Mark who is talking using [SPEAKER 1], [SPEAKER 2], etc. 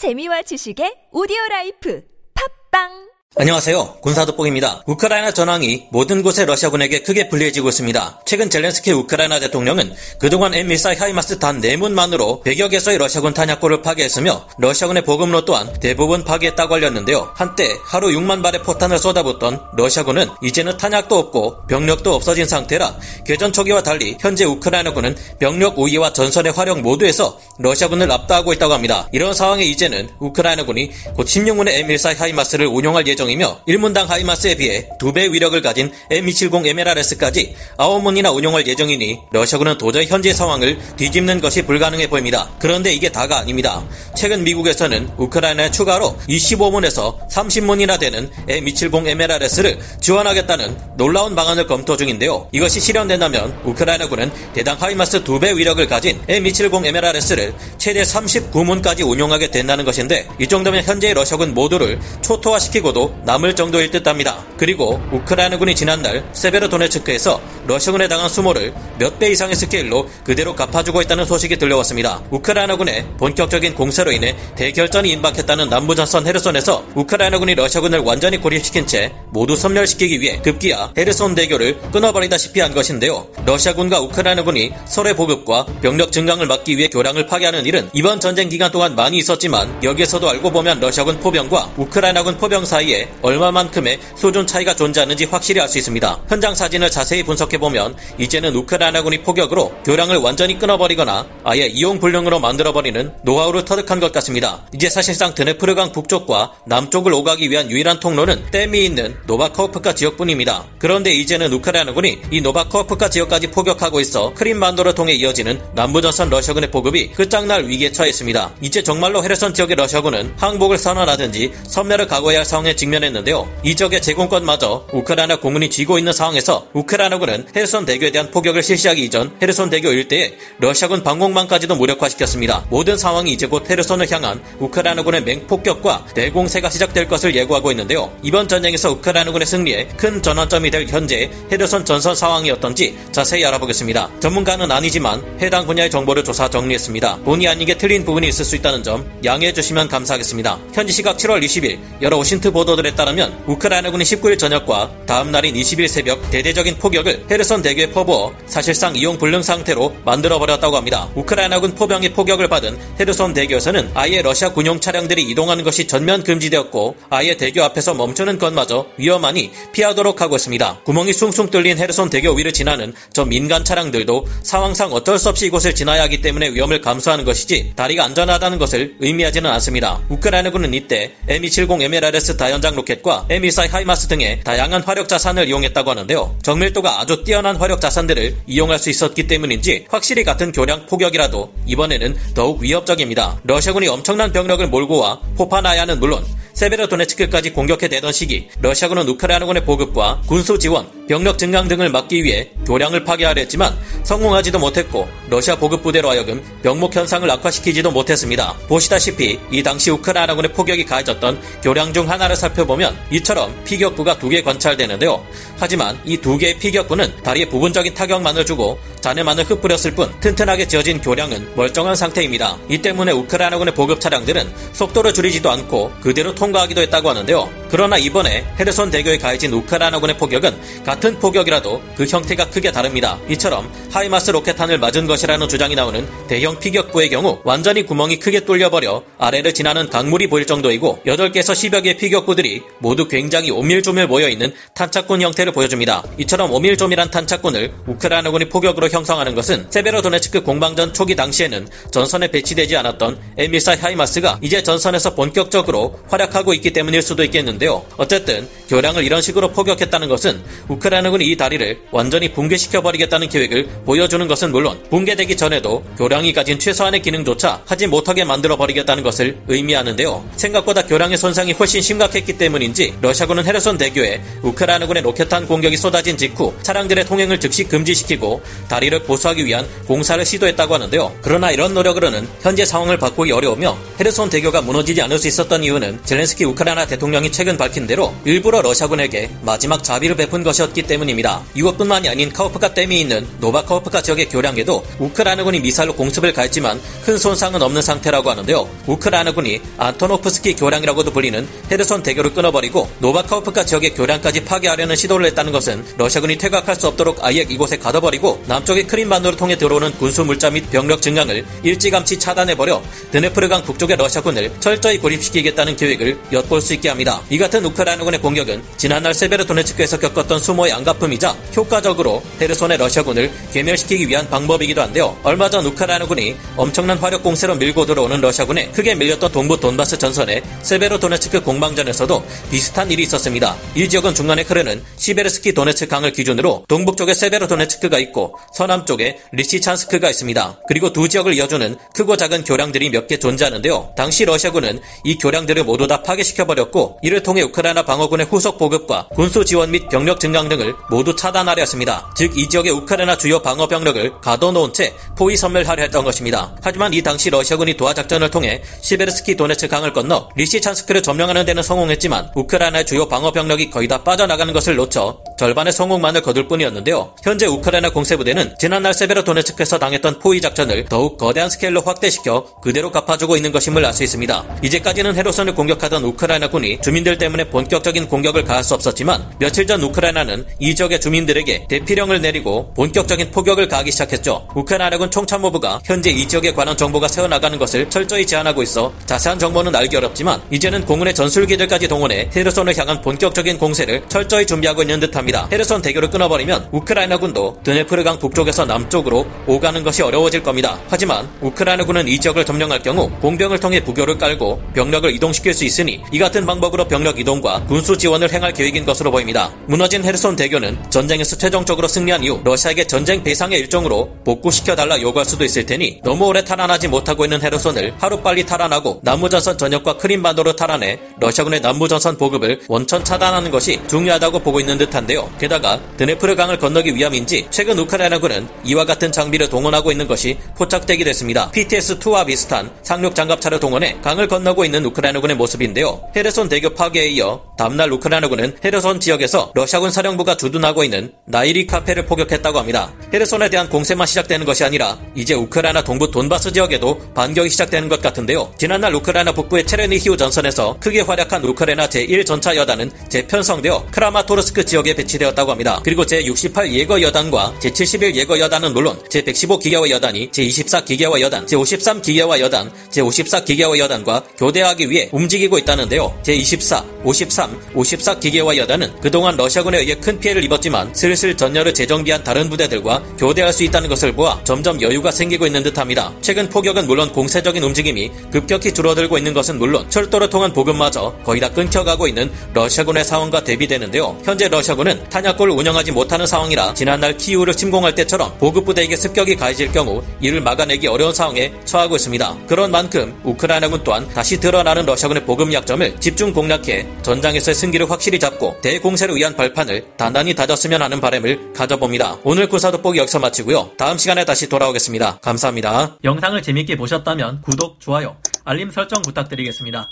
[SPEAKER 1] 재미와 지식의 오디오 라이프. 팟빵
[SPEAKER 2] 안녕하세요. 군사도복입니다. 우크라이나 전황이 모든 곳의 러시아군에게 크게 불리해지고 있습니다. 최근 젤렌스키 우크라이나 대통령은 그동안 M14 하이마스 단 4문만으로 100여 개소의 러시아군 탄약고를 파괴했으며 러시아군의 보급로 또한 대부분 파괴했다고 알렸는데요. 한때 하루 6만 발의 포탄을 쏟아붓던 러시아군은 이제는 탄약도 없고 병력도 없어진 상태라 개전 초기와 달리 현재 우크라이나군은 병력 우위와 전선의 활용 모두에서 러시아군을 압도하고 있다고 합니다. 이런 상황에 이제는 우크라이나군이 곧 16문의 M14 하이마스를 운용할 예정 예정이며 1문당 하이마스에 비해 2배 위력을 가진 M270 MLRS까지 9문이나 운용할 예정이니 러시아군은 도저히 현재 상황을 뒤집는 것이 불가능해 보입니다. 그런데 이게 다가 아닙니다. 최근 미국에서는 우크라이나에 추가로 25문에서 30문이나 되는 M270 MLRS를 지원하겠다는 놀라운 방안을 검토 중인데요. 이것이 실현된다면 우크라이나군은 대당 하이마스 2배 위력을 가진 M270 MLRS를 최대 39문까지 운용하게 된다는 것인데 이 정도면 현재 러시아군 모두를 초토화시키고도 남을 정도일 듯합니다. 그리고 우크라이나군이 지난날 세베르도네츠크에서 러시아군에 당한 수모를 몇 배 이상의 스케일로 그대로 갚아주고 있다는 소식이 들려왔습니다. 우크라이나군의 본격적인 공세로 인해 대결전이 임박했다는 남부전선 헤르손에서 우크라이나군이 러시아군을 완전히 고립시킨 채 모두 섬멸시키기 위해 급기야 헤르손 대교를 끊어버리다시피 한 것인데요. 러시아군과 우크라이나군이 서로의 보급과 병력 증강을 막기 위해 교량을 파괴하는 일은 이번 전쟁 기간 동안 많이 있었지만 여기에서도 알고 보면 러시아군 포병과 우크라이나군 포병 사이에 얼마만큼의 수준 차이가 존재하는지 확실히 알 수 있습니다. 현장 사진을 자세히 분석해보면 이제는 우크라이나군이 포격으로 교량을 완전히 끊어버리거나 아예 이용불능으로 만들어버리는 노하우를 터득한 것 같습니다. 이제 사실상 드네프르강 북쪽과 남쪽을 오가기 위한 유일한 통로는 댐이 있는 노바코프카 지역뿐입니다. 그런데 이제는 우크라이나군이 이 노바코프카 지역까지 포격하고 있어 크림반도를 통해 이어지는 남부전선 러시아군의 보급이 끝장날 위기에 처했습니다. 이제 정말로 헤르선 지역의 러시아군은 항복을 선언하든지 섬멸을 각오해야 할 상황에 직면 했는데요. 이 지역의 제공권마저 우크라이나 공군이 쥐고 있는 상황에서 우크라이나군은 헤르손 대교에 대한 포격을 실시하기 이전 헤르손 대교 일대에 러시아군 방공망까지도 무력화시켰습니다. 모든 상황이 이제 곧 헤르손을 향한 우크라이나군의 맹폭격과 대공세가 시작될 것을 예고하고 있는데요. 이번 전쟁에서 우크라이나군의 승리에 큰 전환점이 될 현재 헤르손 전선 상황이 어떤지 자세히 알아보겠습니다. 전문가는 아니지만 해당 분야의 정보를 조사 정리했습니다. 본의 아니게 틀린 부분이 있을 수 있다는 점 양해해 주시면 감사하겠습니다. 현지 시각 7월 20일 여러 OSINT 보도 보도들에 따르면 우크라이나군이 19일 저녁과 다음 날인 20일 새벽 대대적인 포격을 헤르선 대교에 퍼부어 사실상 이용 불능 상태로 만들어버렸다고 합니다. 우크라이나군 포병의 포격을 받은 헤르손 대교에서는 아예 러시아 군용 차량들이 이동하는 것이 전면 금지되었고 아예 대교 앞에서 멈추는 것마저 위험하니 피하도록 하고 있습니다. 구멍이 숭숭 뚫린 헤르손 대교 위를 지나는 저 민간 차량들도 상황상 어쩔 수 없이 이곳을 지나야 하기 때문에 위험을 감수하는 것이지 다리가 안전하다는 것을 의미하지는 않습니다. 우크라이나군은 이때 M270 MLRS 다연 연장 로켓과 M24 하이마스 등의 다양한 화력 자산을 이용했다고 하는데요. 정밀도가 아주 뛰어난 화력 자산들을 이용할 수 있었기 때문인지 확실히 같은 교량 포격이라도 이번에는 더욱 위협적입니다. 러시아군이 엄청난 병력을 몰고 와 포파나야는 물론 세베르도네츠크까지 공격해대던 시기 러시아군은 우크라이나군의 보급과 군수 지원, 병력 증강 등을 막기 위해 교량을 파괴하려 했지만 성공하지도 못했고 러시아 보급 부대로 하여금 병목 현상을 악화시키지도 못했습니다. 보시다시피 이 당시 우크라이나군의 포격이 가해졌던 교량 중 하나를 살펴보면 이처럼 피격부가 두 개 관찰되는데요. 하지만 이 두 개의 피격부는 다리에 부분적인 타격만을 주고 잔해만을 흩뿌렸을 뿐 튼튼하게 지어진 교량은 멀쩡한 상태입니다. 이 때문에 우크라이나군의 보급 차량들은 속도를 줄이지도 않고 그대로 통과하기도 했다고 하는데요. 그러나 이번에 헤르손 대교에 가해진 우크라이나군의 포격은 같은 포격이라도 그 형태가 크게 다릅니다. 이처럼 하이마스 로켓탄을 맞은 것이라는 주장이 나오는 대형 피격부의 경우 완전히 구멍이 크게 뚫려버려 아래를 지나는 강물이 보일 정도이고 8개에서 10여 개의 피격부들이 모두 굉장히 오밀조밀 모여있는 탄착군 형태를 보여줍니다. 이처럼 오밀조밀한 탄착군을 우크라이나군이 포격으로 형성하는 것은 세베로도네츠크 공방전 초기 당시에는 전선에 배치되지 않았던 M14 하이마스가 이제 전선에서 본격적으로 활약하고 있기 때문일 수도 있겠 는데요. 어쨌든 교량을 이런 식으로 포격했다는 것은 우크라이나군이 이 다리를 완전히 붕괴시켜버리겠다는 계획을 보여주는 것은 물론 붕괴되기 전에도 교량이 가진 최소한의 기능조차 하지 못하게 만들어버리겠다는 것을 의미하는데요. 생각보다 교량의 손상이 훨씬 심각했기 때문인지 러시아군은 헤르손 대교에 우크라이나군의 로켓탄 공격이 쏟아진 직후 차량들의 통행을 즉시 금지시키고 다리를 보수하기 위한 공사를 시도했다고 하는데요. 그러나 이런 노력으로는 현재 상황을 바꾸기 어려우며 헤르손 대교가 무너지지 않을 수 있었던 이유는 젤렌스키 우크라이나 대통령이 최근 최근 밝힌 대로 일부러 러시아군에게 마지막 자비를 베푼 것이었기 때문입니다. 이것뿐만이 아닌 카우프카 댐이 있는 노바카우프카 지역의 교량에도 우크라이나군이 미사일로 공습을 가했지만 큰 손상은 없는 상태라고 하는데요. 우크라이나군이 안토노프스키 교량이라고도 불리는 헤르손 대교를 끊어버리고 노바카호프카 지역의 교량까지 파괴하려는 시도를 했다는 것은 러시아군이 퇴각할 수 없도록 아예 이곳에 가둬버리고 남쪽의 크림반도를 통해 들어오는 군수 물자 및 병력 증강을 일찌감치 차단해버려 드네프르강 북쪽의 러시아군을 철저히 고립시키겠다는 계획을 엿볼 수 있게 합니다. 이 같은 우크라이나군의 공격은 지난날 세베르도네츠크에서 겪었던 수모의 앙갚음이자 효과적으로 헤르손의 러시아군을 괴멸시키기 위한 방법이기도 한데요. 얼마 전 우크라이나군이 엄청난 화력 공세로 밀고 들어오는 러시아군에 크게 밀렸던 동부 돈바스 전선의 세베르도네츠크 공방전에서도 비슷한 일이 있었습니다. 이 지역은 중간에 흐르는 시베르스키 도네츠 강을 기준으로 동북쪽에 세베르도네츠크가 있고 서남쪽에 리시찬스크가 있습니다. 그리고 두 지역을 이어주는 크고 작은 교량들이 몇 개 존재하는데요. 당시 러시아군은 이 교량들을 모두 다 파괴시켜버렸고 이를 통해 우크라이나 방어군의 후속 보급과 군수 지원 및 병력 증강 등을 모두 차단하려 했습니다. 즉 이 지역의 우크라이나 주요 방어 병력을 가둬놓은 채 포위 섬멸하려 했던 것입니다. 하지만 이 당시 러시아군이 도하 작전을 통해 시베르스키 도네츠 강을 건너 리시찬스크를 점령하는 데는 성공했지만 우크라이나의 주요 방어 병력이 거의 다 빠져나가는 것을 놓쳐 절반의 성공만을 거둘 뿐이었는데요. 현재 우크라이나 공세부대는 지난날 세베르도네츠크에서 당했던 포위 작전을 더욱 거대한 스케일로 확대시켜 그대로 갚아주고 있는 것임을 알 수 있습니다. 이제까지는 헤로선을 공격하던 우크라이나군이 주민들 때문에 본격적인 공격을 가할 수 없었지만 며칠 전 우크라이나는 이 지역의 주민들에게 대피령을 내리고 본격적인 포격을 가하기 시작했죠. 우크라이나군 총참모부가 현재 이 지역에 관한 정보가 새어나가는 것을 철저히 제한하고 있어 자세한 정보는 알기 어렵지만 이제는 공군의 전술기들까지 동원해 헤르손을 향한 본격적인 공세를 철저히 준비하고 있는 듯합니다. 헤르손 대교를 끊어버리면 우크라이나군도 드네프르강 북쪽에서 남쪽으로 오가는 것이 어려워질 겁니다. 하지만 우크라이나군은 이 지역을 점령할 경우 공병을 통해 부교를 깔고 병력을 이동시킬 수 있으니 이 같은 방법으로 병력 이동과 군수 지원을 행할 계획인 것으로 보입니다. 무너진 헤르손 대교는 전쟁에서 최종적으로 승리한 이후 러시아에게 전쟁 배상의 일종으로 복구시켜달라 요구할 수도 있을 테니 너무 오래 탈환하지 못하고 있는 헤르손을 하루빨리 탈환하고 남부전선 전역과 크림반도도 탈환해 러시아군의 남부전선 보급을 원천 차단하는 것이 중요하다고 보고 있는 듯한데요. 게다가 드네프르 강을 건너기 위함인지 최근 우크라이나군은 이와 같은 장비를 동원하고 있는 것이 포착되게 됐습니다. PTS-2와 비슷한 상륙 장갑차를 동원해 강을 건너고 있는 우크라이나군의 모습인데요. 헤르손 대교 파괴 에 이어 다음날 우크라이나군은 헤르손 지역에서 러시아군 사령부가 주둔하고 있는 나이리 카페를 포격했다고 합니다. 헤르손에 대한 공세만 시작되는 것이 아니라 이제 우크라이나 동부 돈바스 지역에도 반격이 시작되는 것 같은데요. 지난날 우크라이나 북부의 체르니히우 전선에서 크게 활약한 우크라이나 제1전차 여단은 재편성되어 크라마토르스크 지역에 배치되었다고 합니다. 그리고 제68 예거 여단과 제71 예거 여단은 물론 제115 기계화 여단이 제24 기계화 여단, 제53 기계화 여단, 제54 기계화 여단과 교대하기 위해 움직이고 있다는데요. 제24, 53, 54 기계화 여단은 그동안 러시아군에 의해 큰 피해를 입었지만 슬슬 전열을 재정비한 다른 부대들과 교대할 수 있다는 것을 보아 점점 여유가 생기고 있는 듯합니다. 최근 포격은 물론 공세적인 움직임이 급격히 줄어들고 있는 것은 물론 철도를 통한 보급마저 거의 다 끊겨가고 있는 러시아군의 상황과 대비되는데요. 현재 러시아군은 탄약고를 운영하지 못하는 상황이라 지난날 키우를 침공할 때처럼 보급 부대에게 습격이 가해질 경우 이를 막아내기 어려운 상황에 처하고 있습니다. 그런 만큼 우크라이나군 또한 다시 드러나는 러시아군의 보급 약점을 집중 공략해 전장에서의 승기를 확실히 잡고 대공세를 위한 발판을 단단히 다졌으면 하는 바람을 가져봅니다. 오늘 군사 돋보기 여기서 마치고요. 다음 시간에 다시 돌아오겠습니다. 감사합니다.
[SPEAKER 3] 영상을 재밌게 보셨다면 구독, 좋아요, 알림 설정 부탁드리겠습니다.